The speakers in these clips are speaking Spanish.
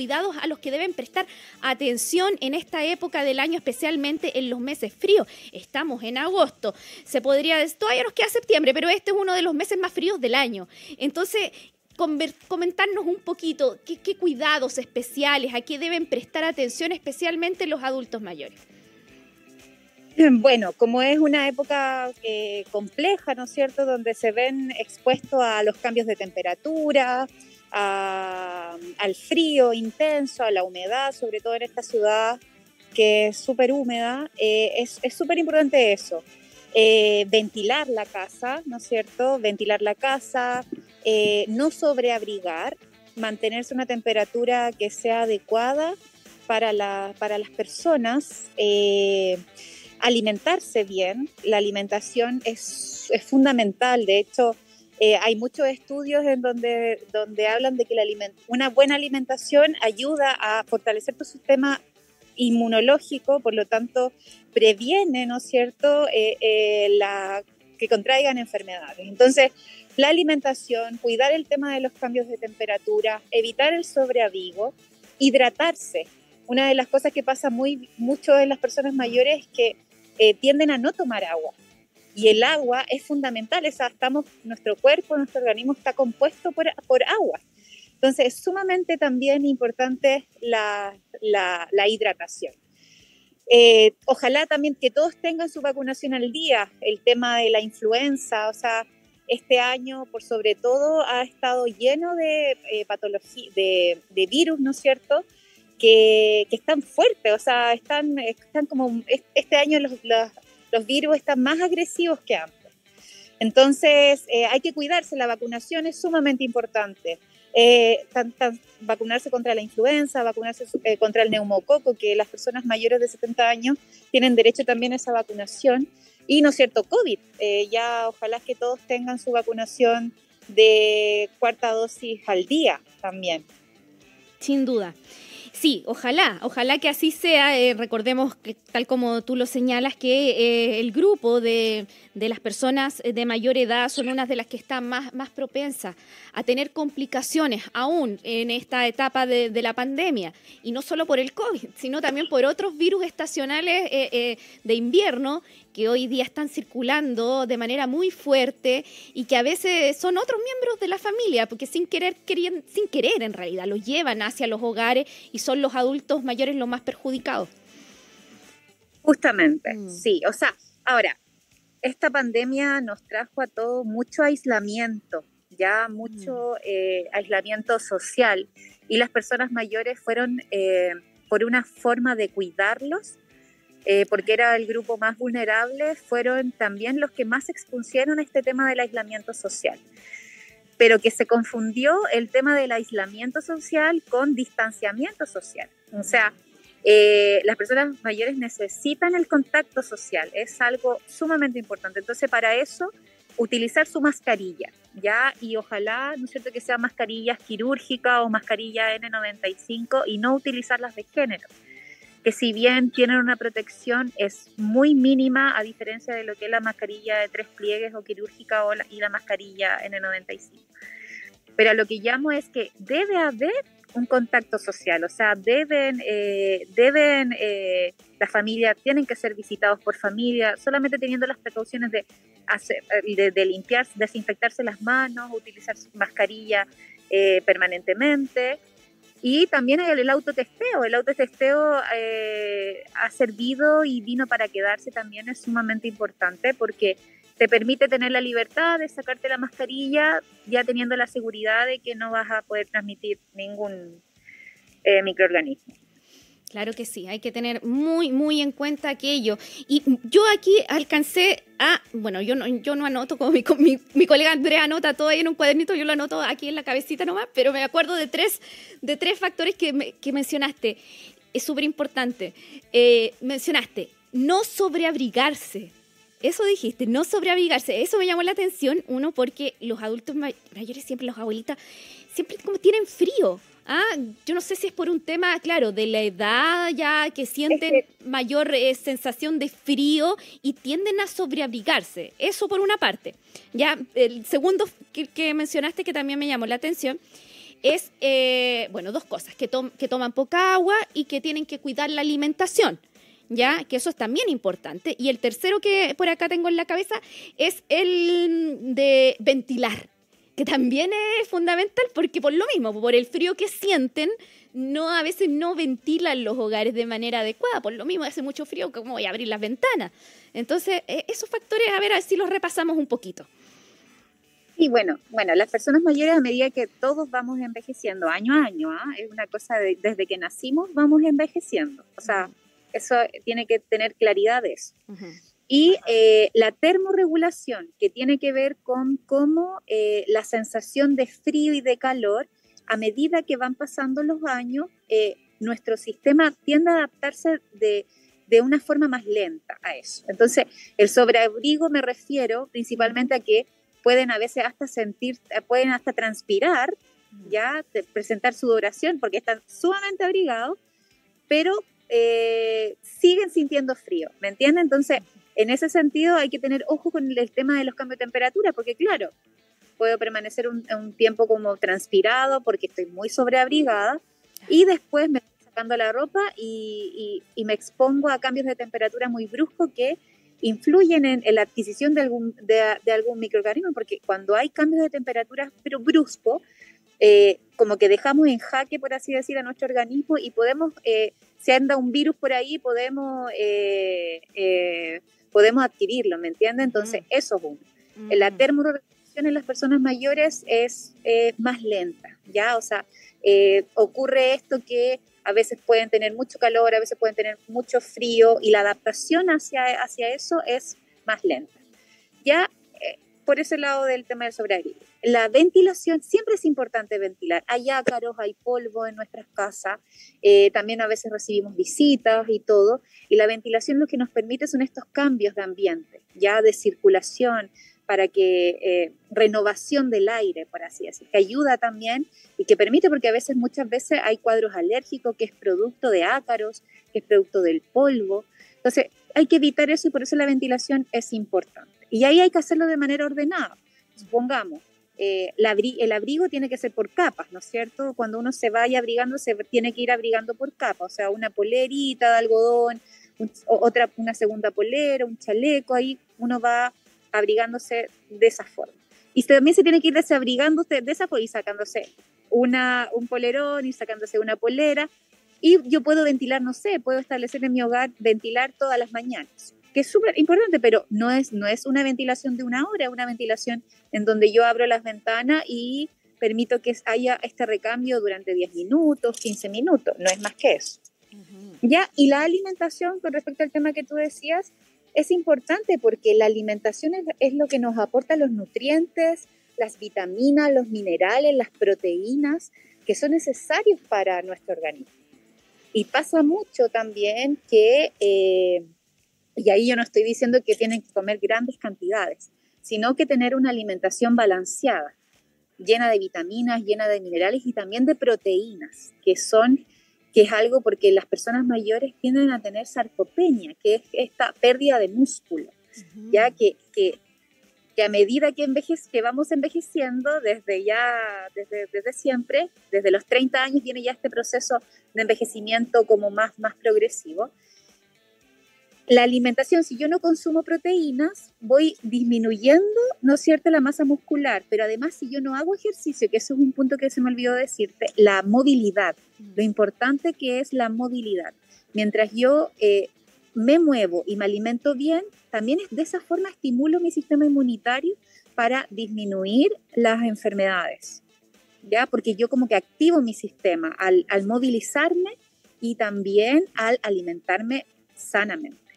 cuidados a los que deben prestar atención en esta época del año, especialmente en los meses fríos. Estamos en agosto, se podría todavía nos queda septiembre, pero este es uno de los meses más fríos del año. Entonces, comentarnos un poquito qué, qué cuidados especiales, a qué deben prestar atención especialmente los adultos mayores. Bueno, como es una época eh, compleja, ¿no es cierto?, donde se ven expuestos a los cambios de temperatura, al frío intenso, a la humedad, sobre todo en esta ciudad que es súper húmeda, eh, es súper importante eso. Eh, ventilar la casa, ¿no es cierto? Ventilar la casa, no sobreabrigar, mantenerse una temperatura que sea adecuada para, la, para las personas alimentarse bien. La alimentación es, fundamental. De hecho, eh, hay muchos estudios en donde, donde hablan de que la una buena alimentación ayuda a fortalecer tu sistema inmunológico, por lo tanto, previene, ¿no es cierto?, eh, eh, la, que contraigan enfermedades. Entonces, la alimentación, cuidar el tema de los cambios de temperatura, evitar el sobreabrigo, hidratarse. Una de las cosas que pasa muy mucho en las personas mayores es que tienden a no tomar agua. Y el agua es fundamental, o estamos, nuestro cuerpo, nuestro organismo está compuesto por, por agua. Entonces es sumamente también importante la, la, hidratación. Eh, ojalá también que todos tengan su vacunación al día. El tema de la influenza, o sea, este año por sobre todo ha estado lleno de eh, patología, de, de, virus, ¿no es cierto? que, están fuertes, o sea, están, están como, este año los, los, virus están más agresivos que antes. Entonces, eh, hay que cuidarse, la vacunación es sumamente importante. Eh, vacunarse contra la influenza, vacunarse eh, contra el neumococo, que las personas mayores de 70 años tienen derecho también a esa vacunación. Y, ¿no es cierto?, COVID. ya ojalá que todos tengan su vacunación de cuarta dosis al día también. Sin duda. Sí, ojalá, ojalá que así sea. Eh, recordemos que, tal como tú lo señalas, que eh, el grupo de, de, las personas de mayor edad son unas de las que están más, más propensas a tener complicaciones aún en esta etapa de, de la pandemia. Y no solo por el COVID, sino también por otros virus estacionales eh, de invierno que hoy día están circulando de manera muy fuerte y que a veces son otros miembros de la familia, porque sin querer, querían, sin querer en realidad, los llevan hacia los hogares y son los adultos mayores los más perjudicados. Justamente, mm. sí. O sea, ahora, esta pandemia nos trajo a todos mucho aislamiento, ya mucho mm. eh, aislamiento social y las personas mayores fueron eh, por una forma de cuidarlos eh, porque era el grupo más vulnerable, fueron también los que más expusieron este tema del aislamiento social. Pero que se confundió el tema del aislamiento social con distanciamiento social. O sea, eh, las personas mayores necesitan el contacto social, es algo sumamente importante. Entonces, para eso, utilizar su mascarilla, ¿ya? Y ojalá, ¿no es cierto?, que sean mascarillas quirúrgicas o mascarilla N95 y no utilizarlas de género que si bien tienen una protección es muy mínima a diferencia de lo que es la mascarilla de tres pliegues o quirúrgica o y la mascarilla N95. Pero lo que llamo es que debe haber un contacto social, o sea, deben, eh, deben eh, las familias tienen que ser visitados por familia, solamente teniendo las precauciones de, hacer, de, de limpiar, desinfectarse las manos, utilizar mascarilla eh, permanentemente y también el, el autotesteo. El autotesteo eh, ha servido y vino para quedarse también, es sumamente importante porque te permite tener la libertad de sacarte la mascarilla ya teniendo la seguridad de que no vas a poder transmitir ningún eh, microorganismo. Claro que sí, hay que tener muy, muy en cuenta aquello. Y yo aquí alcancé a, bueno, yo no, yo no anoto como mi, mi, colega Andrea anota todo ahí en un cuadernito, yo lo anoto aquí en la cabecita nomás, pero me acuerdo de tres, de tres factores que, que mencionaste. Es súper importante. Eh, mencionaste, no sobreabrigarse. Eso dijiste, no sobreabrigarse. Eso me llamó la atención, uno, porque los adultos mayores, siempre los abuelitas, siempre como tienen frío. Ah, yo no sé si es por un tema, claro, de la edad ya que sienten mayor eh, sensación de frío y tienden a sobreabrigarse. Eso por una parte. Ya, el segundo que, mencionaste que también me llamó la atención es, eh, bueno, dos cosas, que, que toman poca agua y que tienen que cuidar la alimentación. ¿Ya? Que eso es también importante. Y el tercero que por acá tengo en la cabeza es el de ventilar, que también es fundamental porque por lo mismo, por el frío que sienten, no a veces no ventilan los hogares de manera adecuada, por lo mismo hace mucho frío, ¿cómo voy a abrir las ventanas? Entonces, e, esos factores, a ver, a ver si los repasamos un poquito. Y bueno, bueno, las personas mayores a medida que todos vamos envejeciendo año a año, ¿ah? es una cosa desde que nacimos vamos envejeciendo. O sea, eso tiene que tener claridad de eso. Y eh, la termorregulación, que tiene que ver con cómo eh, la sensación de frío y de calor, a medida que van pasando los años, eh, nuestro sistema tiende a adaptarse de, de una forma más lenta a eso. Entonces, el sobreabrigo me refiero principalmente a que pueden a veces hasta sentir, pueden hasta transpirar, ya presentar sudoración porque están sumamente abrigados, pero eh, siguen sintiendo frío, ¿me entienden? Entonces, en ese sentido hay que tener ojo con el tema de los cambios de temperatura, porque claro, puedo permanecer un, tiempo como transpirado porque estoy muy sobreabrigada y después me estoy sacando la ropa y, me expongo a cambios de temperatura muy bruscos que influyen en, la adquisición de algún, de, algún microorganismo, porque cuando hay cambios de temperatura pero brusco, eh, como que dejamos en jaque, por así decir, a nuestro organismo y podemos eh, si anda un virus por ahí, podemos, eh, eh, podemos adquirirlo, ¿me entiendes? Entonces, eso es uno. La termorregulación en las personas mayores es más lenta, ¿ya? O sea, eh, ocurre esto que a veces pueden tener mucho calor, a veces pueden tener mucho frío y la adaptación hacia, hacia eso es más lenta. Ya por ese lado del tema del sobreabrigo. La ventilación, siempre es importante ventilar. Hay ácaros, hay polvo en nuestras casas, eh, también a veces recibimos visitas y todo, y la ventilación lo que nos permite son estos cambios de ambiente, ya de circulación, para que eh, renovación del aire, por así decirlo, que ayuda también y que permite, porque a veces, muchas veces hay cuadros alérgicos que es producto de ácaros, que es producto del polvo. Entonces, hay que evitar eso y por eso la ventilación es importante. Y ahí hay que hacerlo de manera ordenada. Supongamos, eh, el abrigo tiene que ser por capas, ¿no es cierto? Cuando uno se vaya abrigando, se tiene que ir abrigando por capas, o sea, una polerita de algodón, otra, una segunda polera, un chaleco, ahí uno va abrigándose de esa forma. Y también se tiene que ir desabrigando de esa forma y sacándose una, un polerón y sacándose una polera. Y yo puedo ventilar, no sé, puedo establecer en mi hogar ventilar todas las mañanas que es súper importante, pero no es, no es una ventilación de una hora, es una ventilación en donde yo abro las ventanas y permito que haya este recambio durante 10 minutos, 15 minutos, no es más que eso. Ya, y la alimentación, con respecto al tema que tú decías, es importante porque la alimentación es, es lo que nos aporta los nutrientes, las vitaminas, los minerales, las proteínas que son necesarios para nuestro organismo. Y pasa mucho también que eh, y ahí yo no estoy diciendo que tienen que comer grandes cantidades, sino que tener una alimentación balanceada, llena de vitaminas, llena de minerales y también de proteínas, que son que es algo porque las personas mayores tienden a tener sarcopenia, que es esta pérdida de músculo, ya que, que, a medida que, que vamos envejeciendo, desde ya, desde, desde siempre, desde los 30 años viene ya este proceso de envejecimiento como más, más progresivo, la alimentación, si yo no consumo proteínas, voy disminuyendo, ¿no es cierto?, la masa muscular, pero además si yo no hago ejercicio, que eso es un punto que se me olvidó decirte, la movilidad, lo importante que es la movilidad. Mientras yo eh, me muevo y me alimento bien, también de esa forma estimulo mi sistema inmunitario para disminuir las enfermedades, ¿ya? Porque yo como que activo mi sistema al, al movilizarme y también al alimentarme sanamente.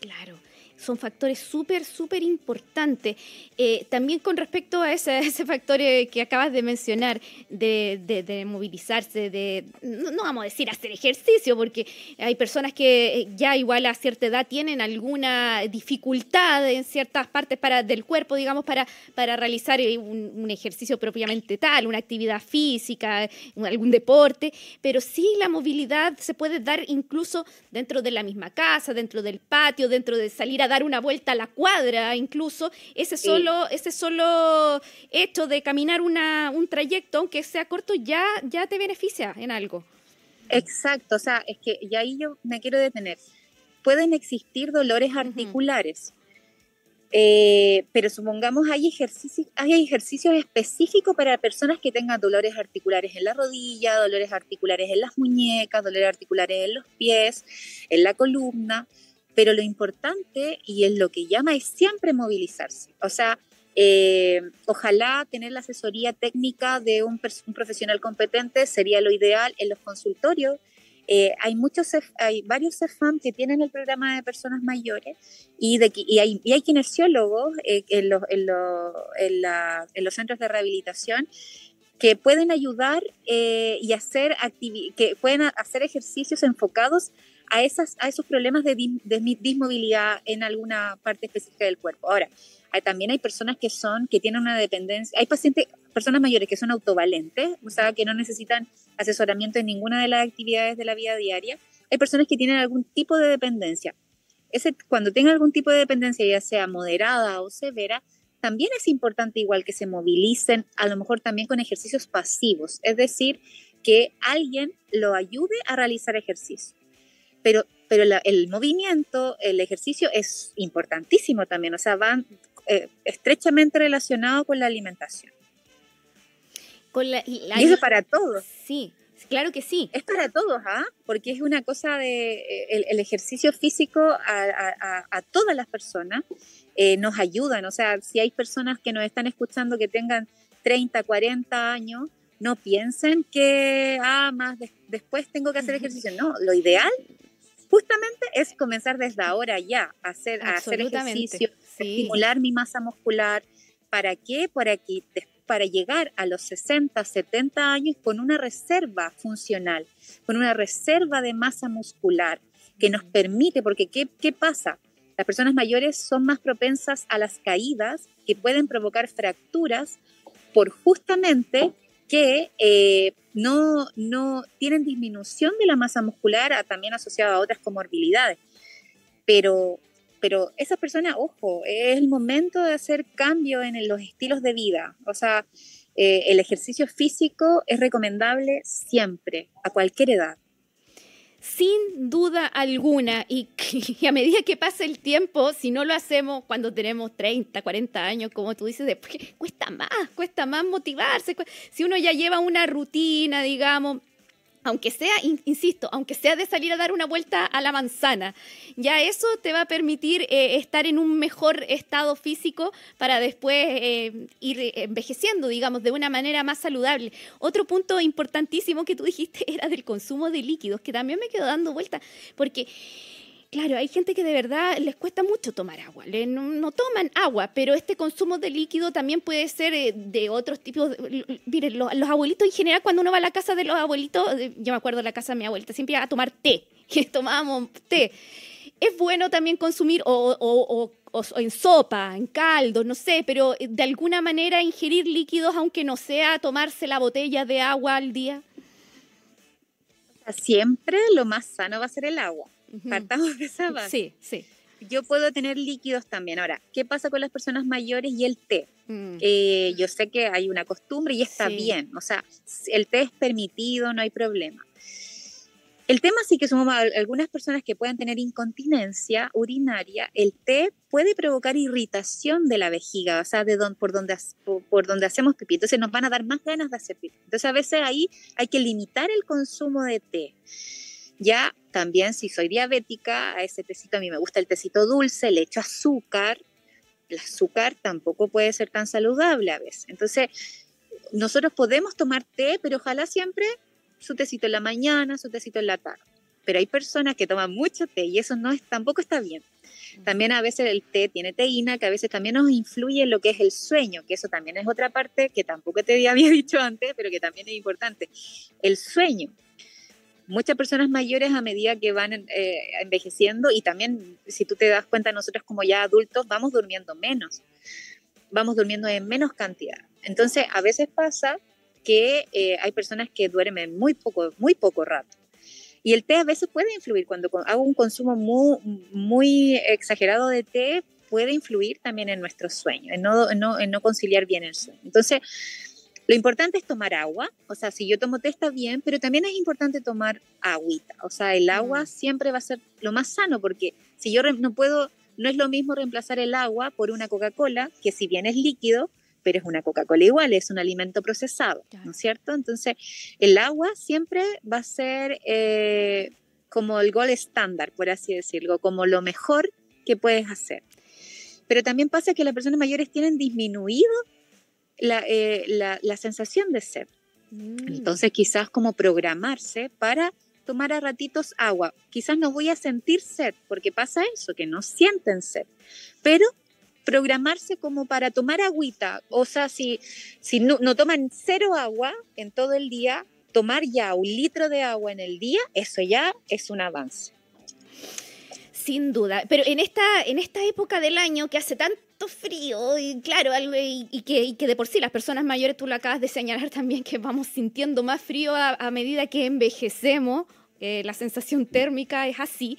Claro son factores súper, súper importantes. Eh, también con respecto a ese, factor eh, que acabas de mencionar, de, de, movilizarse, de, no, vamos a decir hacer ejercicio, porque hay personas que eh, ya igual a cierta edad tienen alguna dificultad en ciertas partes para, del cuerpo, digamos, para, para realizar un, un ejercicio propiamente tal, una actividad física, algún deporte, pero sí la movilidad se puede dar incluso dentro de la misma casa, dentro del patio, dentro de salir a a dar una vuelta a la cuadra, incluso, ese solo, ese solo hecho de caminar una, un trayecto, aunque sea corto, ya, ya te beneficia en algo. Exacto, o sea, es que y ahí yo me quiero detener. Pueden existir dolores articulares, eh, pero supongamos hay ejercicios, hay ejercicios específicos para personas que tengan dolores articulares en la rodilla, dolores articulares en las muñecas, dolores articulares en los pies, en la columna, pero lo importante y es lo que llama es siempre movilizarse. O sea, eh, ojalá tener la asesoría técnica de un, un profesional competente sería lo ideal en los consultorios eh, hay muchos, hay varios CEFAM que tienen el programa de personas mayores y, de, y, hay, y hay kinesiólogos eh, en, los, en, en, los centros de rehabilitación que pueden ayudar eh, y hacer que pueden hacer ejercicios enfocados a, esas, esos problemas de, dismovilidad en alguna parte específica del cuerpo. Ahora, también hay personas que son, que tienen una dependencia, hay pacientes, personas mayores que son autovalentes, que no necesitan asesoramiento en ninguna de las actividades de la vida diaria. Hay personas que tienen algún tipo de dependencia. Cuando tengan algún tipo de dependencia, ya sea moderada o severa, también es importante igual que se movilicen, a lo mejor también con ejercicios pasivos, es decir, que alguien lo ayude a realizar ejercicio. Pero, pero el movimiento, el ejercicio es importantísimo también, o sea, van eh, estrechamente relacionado con la alimentación. Con la, y eso es para todos. Sí, claro que sí. Es para todos, ¿ah? Porque es una cosa de eh, el, ejercicio físico a, todas las personas eh, nos ayudan. O sea, si hay personas que nos están escuchando que tengan 30, 40 años, no piensen que, ah, más después tengo que hacer ejercicio. No, lo ideal justamente es comenzar desde ahora ya a hacer, a hacer ejercicio, estimular mi masa muscular. ¿Para qué? Para, que, para llegar a los 60, 70 años con una reserva funcional, con una reserva de masa muscular que nos permite, porque ¿qué, qué pasa? Las personas mayores son más propensas a las caídas que pueden provocar fracturas por justamente que eh, no, no tienen disminución de la masa muscular, también asociada a otras comorbilidades. Pero, pero esas personas, ojo, es el momento de hacer cambio en los estilos de vida. O sea, eh, el ejercicio físico es recomendable siempre, a cualquier edad sin duda alguna, y, a medida que pasa el tiempo, si no lo hacemos cuando tenemos 30, 40 años, como tú dices, después cuesta más, cuesta más motivarse. Si uno ya lleva una rutina, digamos, aunque sea, insisto, aunque sea de salir a dar una vuelta a la manzana, ya eso te va a permitir eh, estar en un mejor estado físico para después eh, ir envejeciendo, digamos, de una manera más saludable. Otro punto importantísimo que tú dijiste era del consumo de líquidos, que también me quedo dando vuelta, porque Claro, hay gente que de verdad les cuesta mucho tomar agua, no, toman agua, pero este consumo de líquido también puede ser eh, de otros tipos. miren, los, abuelitos en general, cuando uno va a la casa de los abuelitos, yo me acuerdo de la casa de mi abuelita, siempre iba a tomar té, que tomábamos té. Es bueno también consumir o, en sopa, en caldo, no sé, pero eh, de alguna manera ingerir líquidos, aunque no sea tomarse la botella de agua al día. Siempre lo más sano va a ser el agua Partamos de esa base. Sí, sí. Yo puedo tener líquidos también. Ahora, ¿qué pasa con las personas mayores y el té? Mm. Eh, yo sé que hay una costumbre y está bien. O sea, el té es permitido, no hay problema. El tema sí que somos algunas personas que pueden tener incontinencia urinaria, el té puede provocar irritación de la vejiga, o sea, de por, donde, por, donde hacemos pipí. Entonces nos van a dar más ganas de hacer pipí. Entonces a veces ahí hay que limitar el consumo de té. Ya también si soy diabética, a ese tecito a mí me gusta el tecito dulce, le echo azúcar. El azúcar tampoco puede ser tan saludable a veces. Entonces, nosotros podemos tomar té, pero ojalá siempre su tecito en la mañana, su tecito en la tarde. Pero hay personas que toman mucho té y eso no es, tampoco está bien. También a veces el té tiene teína, que a veces también nos influye en lo que es el sueño, que eso también es otra parte que tampoco te había dicho antes, pero que también es importante. El sueño muchas personas mayores a medida que van eh, envejeciendo y también si tú te das cuenta nosotros como ya adultos vamos durmiendo menos, vamos durmiendo en menos cantidad. Entonces a veces pasa que eh, hay personas que duermen muy poco, muy poco rato. Y el té a veces puede influir, cuando hago un consumo muy, muy exagerado de té, puede influir también en nuestro sueño, en no, en no conciliar bien el sueño. Entonces, lo importante es tomar agua, o sea, si yo tomo té está bien, pero también es importante tomar agüita, o sea, el agua mm. siempre va a ser lo más sano, porque si yo no puedo, no es lo mismo reemplazar el agua por una Coca-Cola, que si bien es líquido, pero es una Coca-Cola igual, es un alimento procesado, ¿no es cierto? Entonces, el agua siempre va a ser eh, como el gol estándar, por así decirlo, como lo mejor que puedes hacer. Pero también pasa que las personas mayores tienen disminuido eh, la, la, sensación de sed. Mm. Entonces quizás como programarse para tomar a ratitos agua. Quizás no voy a sentir sed, porque pasa eso, que no sienten sed, pero programarse como para tomar agüita, o sea, si, si no, no, toman cero agua en todo el día, tomar ya un litro de agua en el día, eso ya es un avance. Sin duda, pero en esta, en esta época del año que hace frío y claro, y, que, que, de por sí las personas mayores, tú lo acabas de señalar también, que vamos sintiendo más frío a, medida que envejecemos, eh, la sensación térmica es así.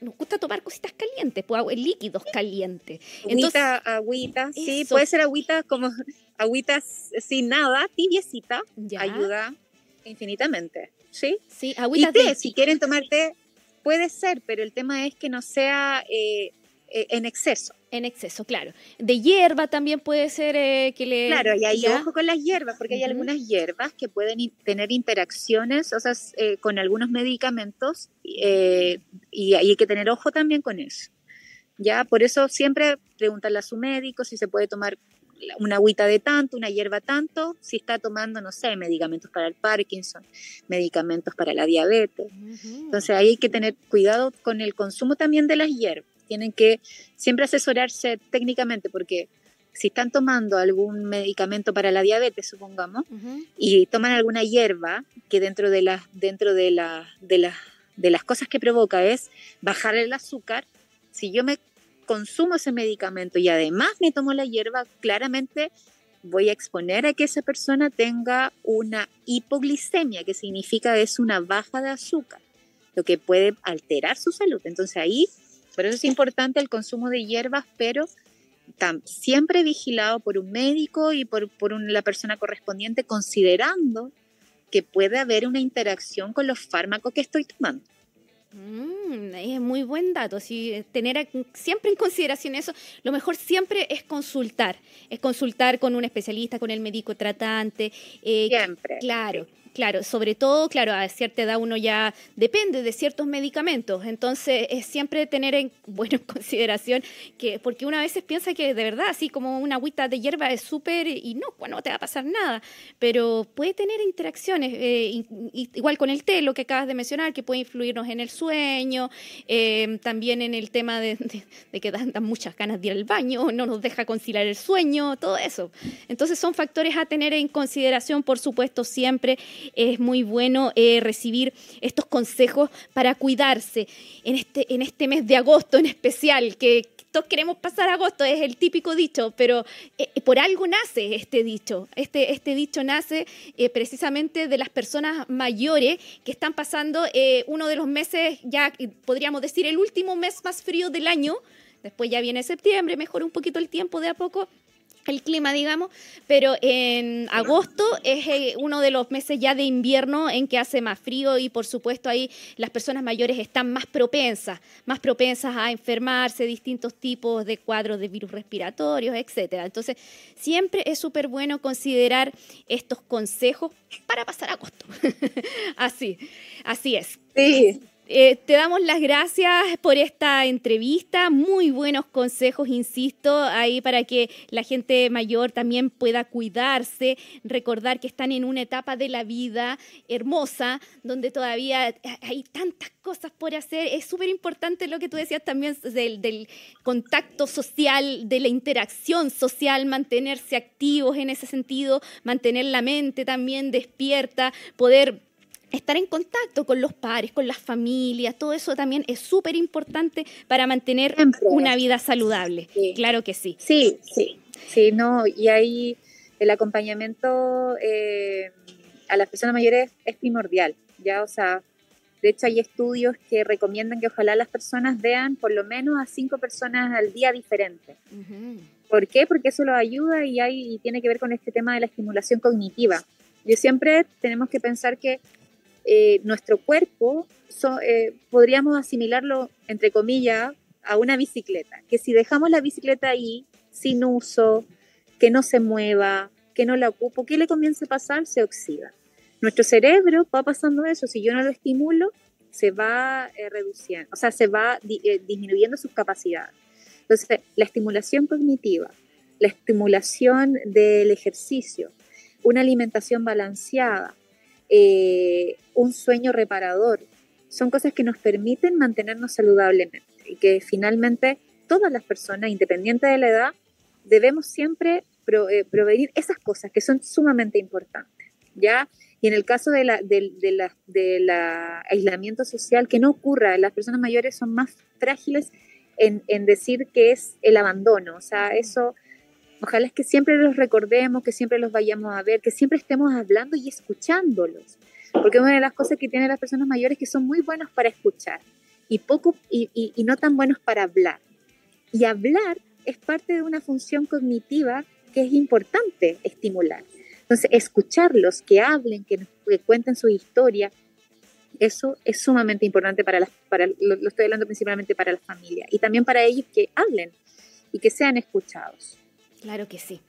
Nos gusta tomar cositas calientes, pues, líquidos calientes. Entonces, agüita, sí, puede ser agüita como agüita sin nada, tibiecita, ayuda infinitamente, ¿sí? Sí, agüita si quieren tomar té, puede ser, pero el tema es que no sea eh, eh, en exceso. En exceso, claro. De hierba también puede ser eh, que le... Claro, y hay ojo con las hierbas, porque hay algunas hierbas que pueden tener interacciones, o sea, eh, con algunos medicamentos, y hay que tener ojo también con eso. Ya, por eso siempre preguntarle a su médico si se puede tomar una agüita de tanto, una hierba tanto, si está tomando, no sé, medicamentos para el Parkinson, medicamentos para la diabetes. Entonces ahí hay que tener cuidado con el consumo también de las hierbas tienen que siempre asesorarse técnicamente porque si están tomando algún medicamento para la diabetes, supongamos, y toman alguna hierba que dentro de las dentro de la, de, de las cosas que provoca es bajar el azúcar, si yo me consumo ese medicamento y además me tomo la hierba, claramente voy a exponer a que esa persona tenga una hipoglicemia, que significa es una baja de azúcar, lo que puede alterar su salud. Entonces ahí por eso es importante el consumo de hierbas, pero siempre vigilado por un médico y por, la persona correspondiente, considerando que puede haber una interacción con los fármacos que estoy tomando. Mm, es muy buen dato. Si tener siempre en consideración eso, lo mejor siempre es consultar. Es consultar con un especialista, con el médico tratante. Eh, siempre. Claro. Claro, sobre todo, claro, a cierta edad uno ya depende de ciertos medicamentos, entonces es siempre tener en, bueno, en consideración que, porque una veces piensa que de verdad, así como una agüita de hierba es súper y no, pues no te va a pasar nada, pero puede tener interacciones, eh, igual con el té, lo que acabas de mencionar, que puede influirnos en el sueño, eh, también en el tema de, que dan, muchas ganas de ir al baño, no nos deja conciliar el sueño, todo eso. Entonces son factores a tener en consideración, por supuesto, siempre es muy bueno eh, recibir estos consejos para cuidarse en este, en este mes de agosto en especial, que todos queremos pasar agosto, es el típico dicho, pero eh, por algo nace este dicho. Este, este dicho nace eh, precisamente de las personas mayores que están pasando uno de los meses, ya podríamos decir el último mes más frío del año. Después ya viene septiembre, mejora un poquito el tiempo de a poco, el clima, digamos, pero en agosto es eh, uno de los meses ya de invierno en que hace más frío y por supuesto ahí las personas mayores están más propensas, más propensas a enfermarse, distintos tipos de cuadros de virus respiratorios, etcétera. Entonces, siempre es súper bueno considerar estos consejos para pasar agosto. así, así es. Sí. Eh, te damos las gracias por esta entrevista, muy buenos consejos, insisto, ahí para que la gente mayor también pueda cuidarse, recordar que están en una etapa de la vida hermosa, donde todavía hay tantas cosas por hacer. Es súper importante lo que tú decías también del, del contacto social, de la interacción social, mantenerse activos en ese sentido, mantener la mente también despierta, poder estar en contacto con los pares, con las familias, todo eso también es súper importante para mantener una vida saludable. Claro que sí. Sí, sí, sí, no, y ahí el acompañamiento eh, a las personas mayores es primordial, ya, o sea, De hecho, hay estudios que recomiendan que ojalá las personas vean por lo menos a cinco personas al día diferentes. ¿Por qué? Porque eso los ayuda y, hay, tiene que ver con este tema de la estimulación cognitiva. Yo siempre tenemos que pensar que eh, nuestro cuerpo eh, podríamos asimilarlo, entre comillas, a una bicicleta. Que si dejamos la bicicleta ahí, sin uso, que no se mueva, que no la ocupo, ¿qué le comienza a pasar? Se oxida. Nuestro cerebro va pasando eso, si yo no lo estimulo, se va eh, reduciendo, o sea, se va disminuyendo sus capacidades. Entonces, la estimulación cognitiva, la estimulación del ejercicio, una alimentación balanceada, eh, un sueño reparador, son cosas que nos permiten mantenernos saludablemente y que finalmente todas las personas, independiente de la edad, debemos siempre proveer esas cosas que son sumamente importantes. ¿ya? Y en el caso del de aislamiento social, que no ocurra, las personas mayores son más frágiles en, decir que es el abandono. O sea, eso, ojalá es que siempre los recordemos, que siempre los vayamos a ver, que siempre estemos hablando y escuchándolos. Porque una de las cosas que tienen las personas mayores es que son muy buenos para escuchar y, poco, y, y no tan buenos para hablar. Y hablar es parte de una función cognitiva que es importante estimular. Entonces, escucharlos, que hablen, que, cuenten su historia, eso es sumamente importante para las, para, lo, estoy hablando principalmente para las familias y también para ellos que hablen y que sean escuchados. Claro que sí.